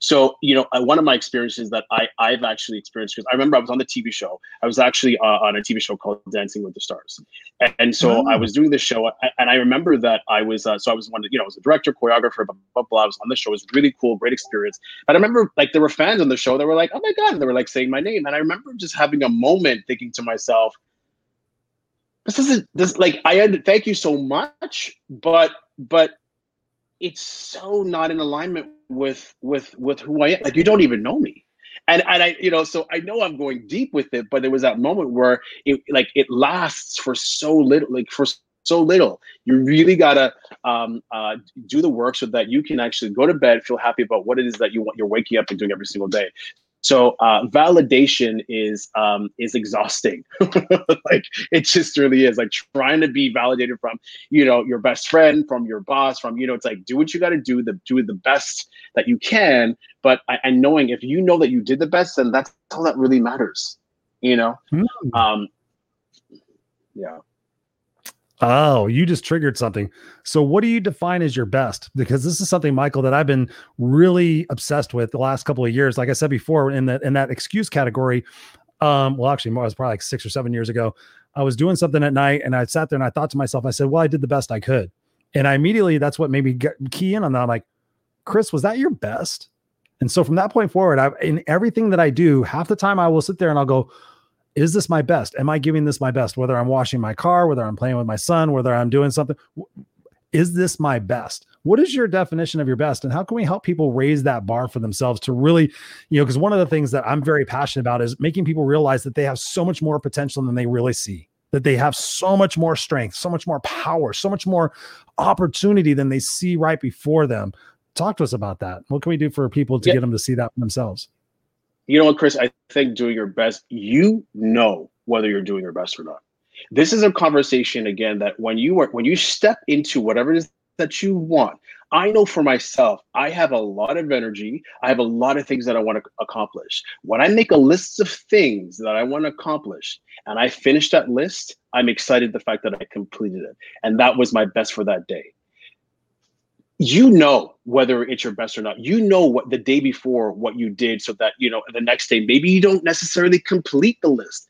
So, you know, uh, one of my experiences that I, I've actually experienced, because I remember I was on the TV show. I was actually uh, on a TV show called Dancing with the Stars. And, and so oh. I was doing this show, and I remember that I was, uh, so I was one, of, you know, I was a director, choreographer, blah, blah, blah. I was on the show. It was really cool, great experience. But I remember, like, there were fans on the show that were like, oh my God, they were like saying my name. And I remember just having a moment thinking to myself, this isn't this like I thank you so much, but but it's so not in alignment with with with who I am. Like you don't even know me. And and I, you know, so I know I'm going deep with it, but there was that moment where it like it lasts for so little, like for so little. You really gotta um, uh, do the work so that you can actually go to bed, feel happy about what it is that you want. You're waking up and doing every single day. So uh, validation is um, is exhausting. [laughs] like it just really is. Like trying to be validated from you know your best friend, from your boss, from you know it's like do what you got to do, the do the best that you can. But and knowing if you know that you did the best, then that's all that really matters. You know. Mm. Um, yeah. Oh, you just triggered something. So, what do you define as your best? Because this is something, Michael, that I've been really obsessed with the last couple of years. Like I said before, in that in that excuse category, um, well, actually, it was probably like six or seven years ago. I was doing something at night, and I sat there and I thought to myself, I said, "Well, I did the best I could," and I immediately that's what made me get, key in on that. I'm like, Chris, was that your best? And so from that point forward, I in everything that I do, half the time I will sit there and I'll go, is this my best? Am I giving this my best? Whether I'm washing my car, whether I'm playing with my son, whether I'm doing something, is this my best? What is your definition of your best? And how can we help people raise that bar for themselves to really, you know, because one of the things that I'm very passionate about is making people realize that they have so much more potential than they really see, that they have so much more strength, so much more power, so much more opportunity than they see right before them. Talk to us about that. What can we do for people to yeah. get them to see that for themselves? You know what, Chris? I think doing your best, you know whether you're doing your best or not. This is a conversation again that when you are when you step into whatever it is that you want, I know for myself, I have a lot of energy. I have a lot of things that I want to accomplish. When I make a list of things that I want to accomplish and I finish that list, I'm excited the fact that I completed it. And that was my best for that day you know whether it's your best or not. You know what the day before what you did so that you know the next day maybe you don't necessarily complete the list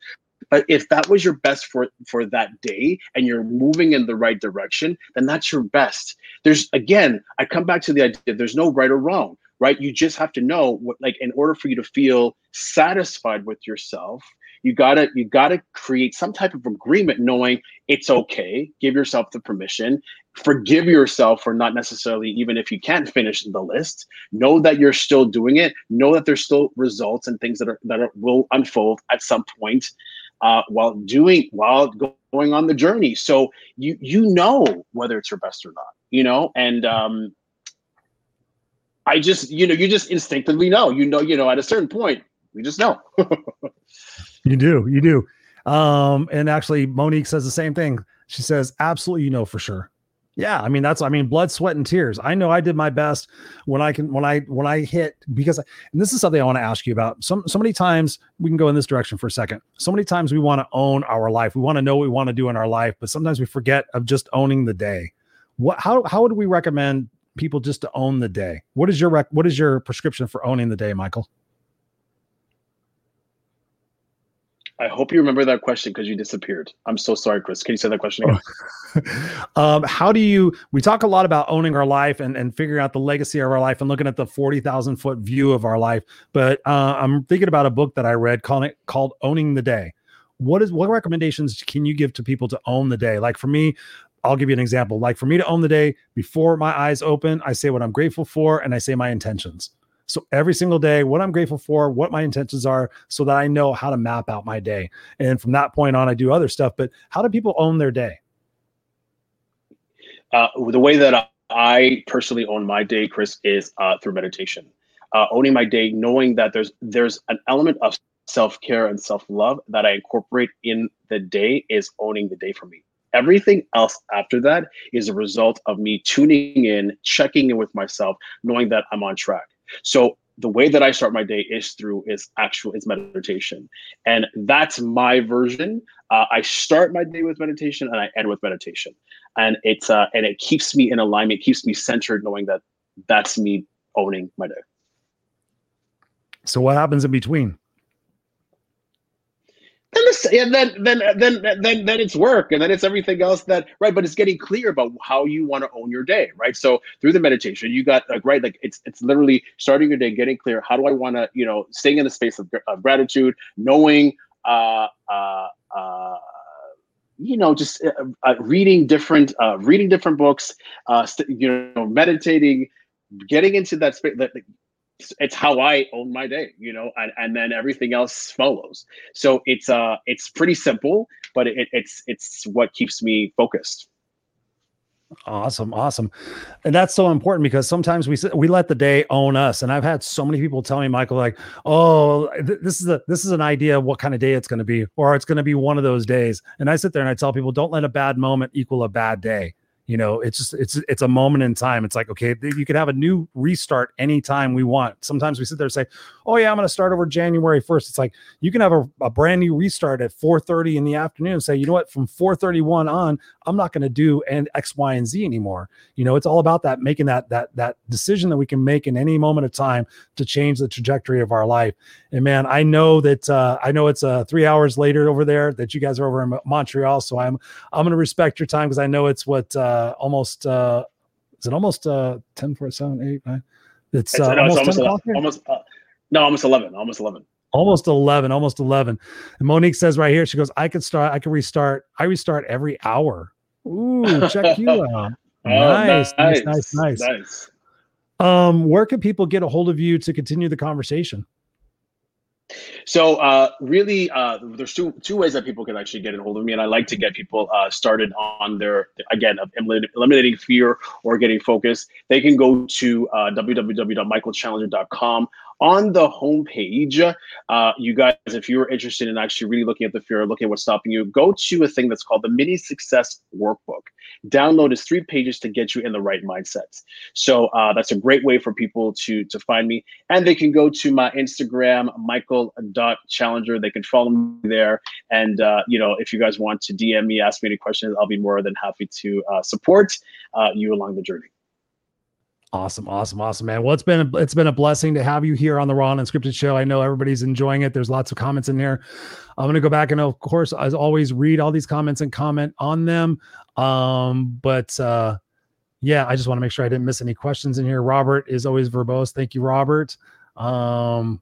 but if that was your best for for that day and you're moving in the right direction then that's your best. There's again i come back to the idea there's no right or wrong right? You just have to know what like in order for you to feel satisfied with yourself you gotta you gotta create some type of agreement knowing it's okay. Give yourself the permission. Forgive yourself for not necessarily even if you can't finish the list. Know that you're still doing it. Know that there's still results and things that are that are, will unfold at some point uh, while doing while going on the journey. So you you know whether it's your best or not you know? And um i just you know you just instinctively know. You know you know at a certain point we just know [laughs] You do, you do. Um, and actually, Monique says the same thing. She says, absolutely, you know for sure. Yeah, I mean that's I mean blood, sweat, and tears. I know I did my best when I can when I when I hit because and this is something I want to ask you about. Some so many times we can go in this direction for a second. So many times we want to own our life. We want to know what we want to do in our life, but sometimes we forget of just owning the day. What how how would we recommend people just to own the day? What is your rec, what is your prescription for owning the day, Michael? I hope you remember that question because you disappeared. I'm so sorry, Chris. Can you say that question again? [laughs] um, how do you? We talk a lot about owning our life and, and figuring out the legacy of our life and looking at the forty thousand foot view of our life. But uh, I'm thinking about a book that I read called called Owning the Day. What is what recommendations can you give to people to own the day? Like for me, I'll give you an example. Like for me to own the day before my eyes open, I say what I'm grateful for and I say my intentions. So every single day, what I'm grateful for, what my intentions are, so that I know how to map out my day. And from that point on, I do other stuff. But how do people own their day? Uh, the way that I personally own my day, Chris, is uh, through meditation. Uh, owning my day, knowing that there's there's an element of self care and self love that I incorporate in the day is owning the day for me. Everything else after that is a result of me tuning in, checking in with myself, knowing that I'm on track. So the way that I start my day is through is actual is meditation, and that's my version. Uh, I start my day with meditation and I end with meditation, and it's uh, and it keeps me in alignment, keeps me centered, knowing that that's me owning my day. So what happens in between? Then then then then then then it's work and then it's everything else that right but it's getting clear about how you want to own your day right so through the meditation you got like right like it's it's literally starting your day getting clear how do i want to you know staying in the space of, of gratitude knowing uh uh uh you know, just uh, uh, reading different, uh, reading different books, uh, st- you know, meditating, getting into that space. That it's how I own my day, you know, and, and then everything else follows. So it's uh, it's pretty simple, but it, it's it's what keeps me focused. Awesome, awesome, and that's so important because sometimes we we let the day own us. And I've had so many people tell me, Michael, like, "Oh, th- this is a this is an idea of what kind of day it's going to be, or it's going to be one of those days." And I sit there and I tell people, "Don't let a bad moment equal a bad day." You know it's just it's it's a moment in time. It's like okay you could have a new restart anytime we want. Sometimes we sit there and say oh yeah i'm going to start over january 1st it's like you can have a, a brand new restart at 4.30 in the afternoon and say you know what? From 4.31 on i'm not going to do and x y and z anymore. You know it's all about that making that that that decision that we can make in any moment of time to change the trajectory of our life. And man i know that uh, i know it's uh, three hours later over there that you guys are over in montreal so i'm i'm going to respect your time because i know it's what uh, uh, almost uh, is it almost uh 10 for 7 8 9 it's, it's uh, no, almost, it's almost, almost uh, no almost 11 almost 11 almost 11 almost 11 and monique says right here she goes i could start i could restart i restart every hour. Ooh check you [laughs] out. Oh, nice, nice nice nice. nice. Um where can people get a hold of you to continue the conversation so uh, really, uh, there's two two ways that people can actually get a hold of me, and I like to get people uh, started on their again of eliminating fear or getting focused. They can go to uh, www.michaelchallenger.com on the homepage, uh, you guys, if you're interested in actually really looking at the fear, looking at what's stopping you, go to a thing that's called the Mini Success Workbook. Download is three pages to get you in the right mindset. So uh, that's a great way for people to to find me, and they can go to my Instagram, Michael.Challenger. They can follow me there, and uh, you know, if you guys want to DM me, ask me any questions, I'll be more than happy to uh, support uh, you along the journey. Awesome, awesome, awesome, man. Well, it's been a, it's been a blessing to have you here on the Raw and Unscripted show. I know everybody's enjoying it. There's lots of comments in here. I'm gonna go back and of course, as always, read all these comments and comment on them. Um, but uh, yeah, I just want to make sure I didn't miss any questions in here. Robert is always verbose. Thank you, Robert. Um,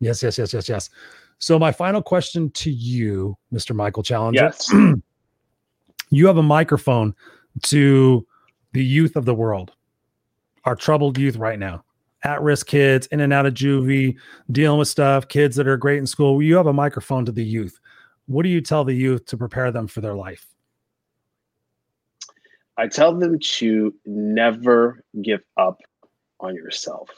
yes, yes, yes, yes, yes. So my final question to you, Mr. Michael Challenger. Yes. [clears throat] you have a microphone to the youth of the world our troubled youth right now. At risk kids in and out of juvie dealing with stuff kids that are great in school. You have a microphone to the youth. What do you tell the youth to prepare them for their life? I tell them to never give up on yourself.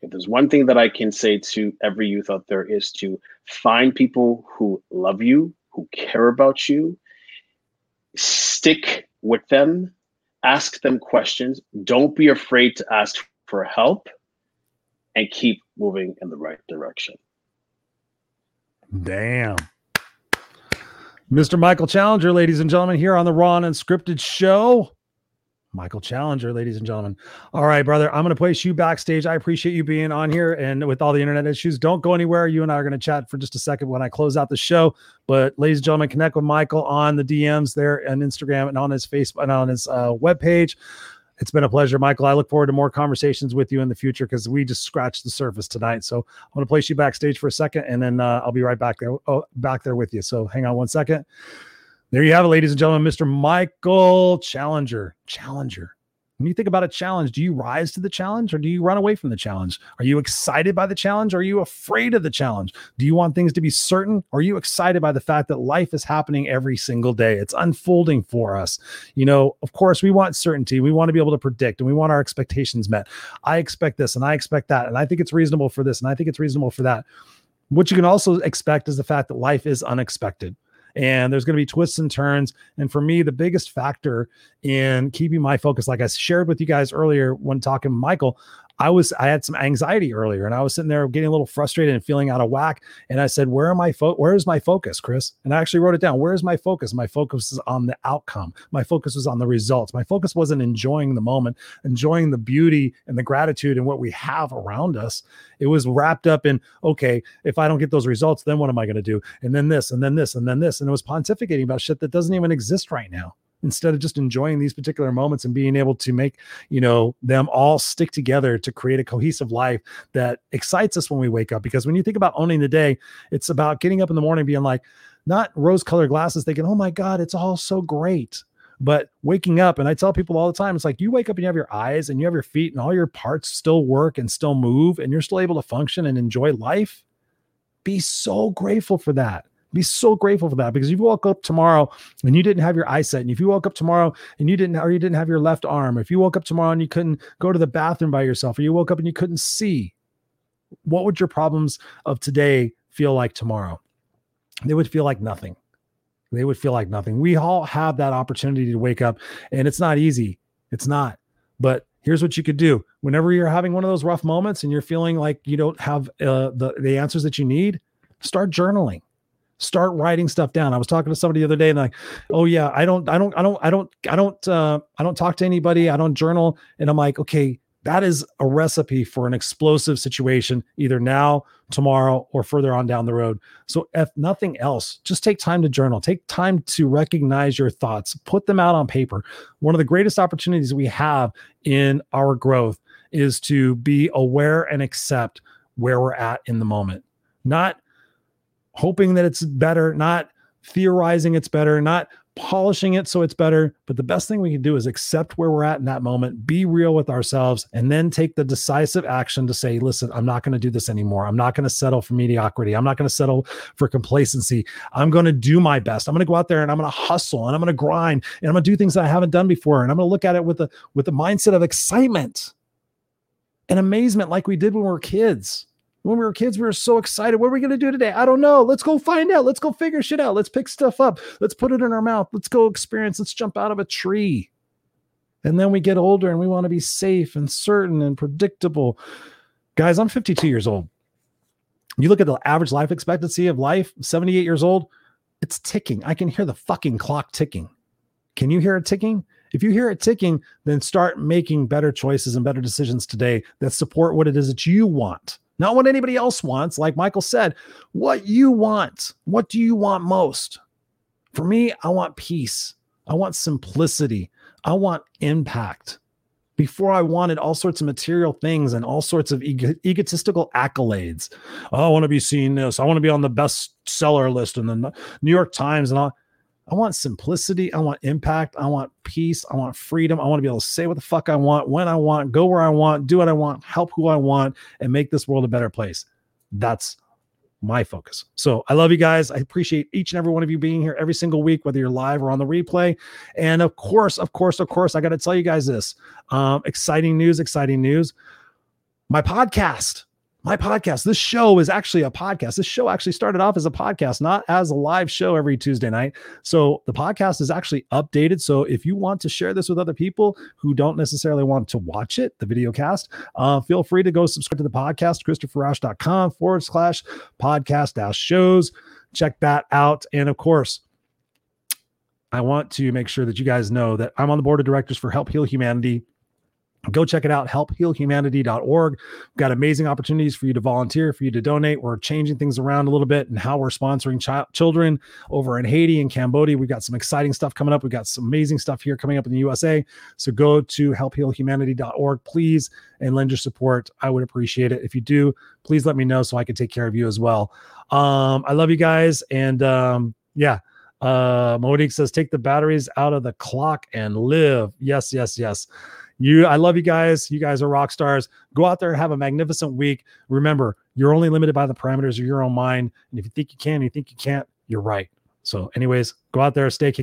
If there's one thing that i can say to every youth out there is to find people who love you who care about you. Stick with them ask them questions. Don't be afraid to ask for help and keep moving in the right direction. Damn. Mr. Michael Challenger, ladies and gentlemen, here on the Raw and Unscripted show. Michael Challenger, ladies and gentlemen. All right, brother, I'm going to place you backstage. I appreciate you being on here and with all the internet issues. Don't go anywhere. You and I are going to chat for just a second when I close out the show. But, ladies and gentlemen, connect with Michael on the DMs there on Instagram and on his Facebook and on his uh, webpage. It's been a pleasure, Michael. I look forward to more conversations with you in the future because we just scratched the surface tonight. So I'm going to place you backstage for a second, and then uh, I'll be right back there, oh, back there with you. So hang on one second. There you have it, ladies and gentlemen, Mr. Michael Challenger. Challenger. When you think about a challenge, do you rise to the challenge or do you run away from the challenge? Are you excited by the challenge or are you afraid of the challenge? Do you want things to be certain or are you excited by the fact that life is happening every single day? It's unfolding for us. You know, of course, we want certainty. We want to be able to predict and we want our expectations met. I expect this and I expect that. And I think it's reasonable for this and I think it's reasonable for that. What you can also expect is the fact that life is unexpected and there's going to be twists and turns. And for me, the biggest factor in keeping my focus, like I shared with you guys earlier when talking Michael, I was I had some anxiety earlier and I was sitting there getting a little frustrated and feeling out of whack. And I said, Where am I fo- where is my focus, Chris? And I actually wrote it down. Where is my focus? My focus is on the outcome. My focus was on the results. My focus wasn't enjoying the moment, enjoying the beauty and the gratitude and what we have around us. It was wrapped up in, okay, if I don't get those results, then what am I going to do? And then this, and then this, and then this. And it was pontificating about shit that doesn't even exist right now instead of just enjoying these particular moments and being able to make you know them all stick together to create a cohesive life that excites us when we wake up because when you think about owning the day it's about getting up in the morning being like not rose colored glasses thinking, oh my God, it's all so great. But waking up, and I tell people all the time, it's like you wake up and you have your eyes and you have your feet and all your parts still work and still move and you're still able to function and enjoy life. Be so grateful for that. Be so grateful for that because if you woke up tomorrow and you didn't have your eyesight, and if you woke up tomorrow and you didn't, or you didn't have your left arm, if you woke up tomorrow and you couldn't go to the bathroom by yourself, or you woke up and you couldn't see, what would your problems of today feel like tomorrow? They would feel like nothing. They would feel like nothing. We all have that opportunity to wake up, and it's not easy. It's not. But here's what you could do whenever you're having one of those rough moments and you're feeling like you don't have uh, the, the answers that you need, start journaling start writing stuff down. I was talking to somebody the other day and like, oh yeah, I don't, I don't, I don't, I don't, I don't, uh, I don't talk to anybody. I don't journal. And I'm like, okay, that is a recipe for an explosive situation, either now, tomorrow, or further on down the road. So, if nothing else, just take time to journal, take time to recognize your thoughts, put them out on paper. One of the greatest opportunities we have in our growth is to be aware and accept where we're at in the moment, not hoping that it's better, not theorizing it's better, not polishing it so it's better. But the best thing we can do is accept where we're at in that moment, be real with ourselves, and then take the decisive action to say, listen, I'm not going to do this anymore. I'm not going to settle for mediocrity. I'm not going to settle for complacency. I'm going to do my best. I'm going to go out there and I'm going to hustle and I'm going to grind and I'm going to do things that I haven't done before. And I'm going to look at it with a with a mindset of excitement and amazement like we did when we were kids when we were kids, we were so excited. What are we going to do today? I don't know. Let's go find out. Let's go figure shit out. Let's pick stuff up. Let's put it in our mouth. Let's go experience. Let's jump out of a tree. And then we get older and we want to be safe and certain and predictable. Guys, I'm 52 years old. You look at the average life expectancy of life, 78 years old, it's ticking. I can hear the fucking clock ticking. Can you hear it ticking? If you hear it ticking, then start making better choices and better decisions today that support what it is that you want not what anybody else wants. Like Michael said, what you want. What do you want most? For me, I want peace. I want simplicity. I want impact. Before I wanted all sorts of material things and all sorts of egotistical accolades. Oh, I want to be seeing this. I want to be on the best seller list in the New York Times and all. I want simplicity. I want impact. I want peace. I want freedom. I want to be able to say what the fuck I want, when I want, go where I want, do what I want, help who I want, and make this world a better place. That's my focus. So I love you guys. I appreciate each and every one of you being here every single week, whether you're live or on the replay. And of course, of course, of course, I got to tell you guys this um, exciting news, exciting news. My podcast my podcast. This show is actually a podcast. This show actually started off as a podcast, not as a live show every Tuesday night. So the podcast is actually updated. So if you want to share this with other people who don't necessarily want to watch it, the video cast, uh, feel free to go subscribe to the podcast, ChristopherRausch.com forward slash podcast dash shows. Check that out. And of course, I want to make sure that you guys know that I'm on the board of directors for Help Heal Humanity go check it out helphealhumanity.org we've got amazing opportunities for you to volunteer for you to donate. We're changing things around a little bit and how we're sponsoring children over in haiti and cambodia. We've got some exciting stuff coming up. We've got some amazing stuff here coming up in the usa so go to helphealhumanity.org please and lend your support. I would appreciate it. If you do please let me know so i can take care of you as well. Um, i love you guys and um, yeah uh Monique says take the batteries out of the clock and live. Yes yes yes you, I love you guys. You guys are rock stars. Go out there have a magnificent week. Remember, you're only limited by the parameters of your own mind. And if you think you can, you think you can't, you're right. So, anyways, go out there, stay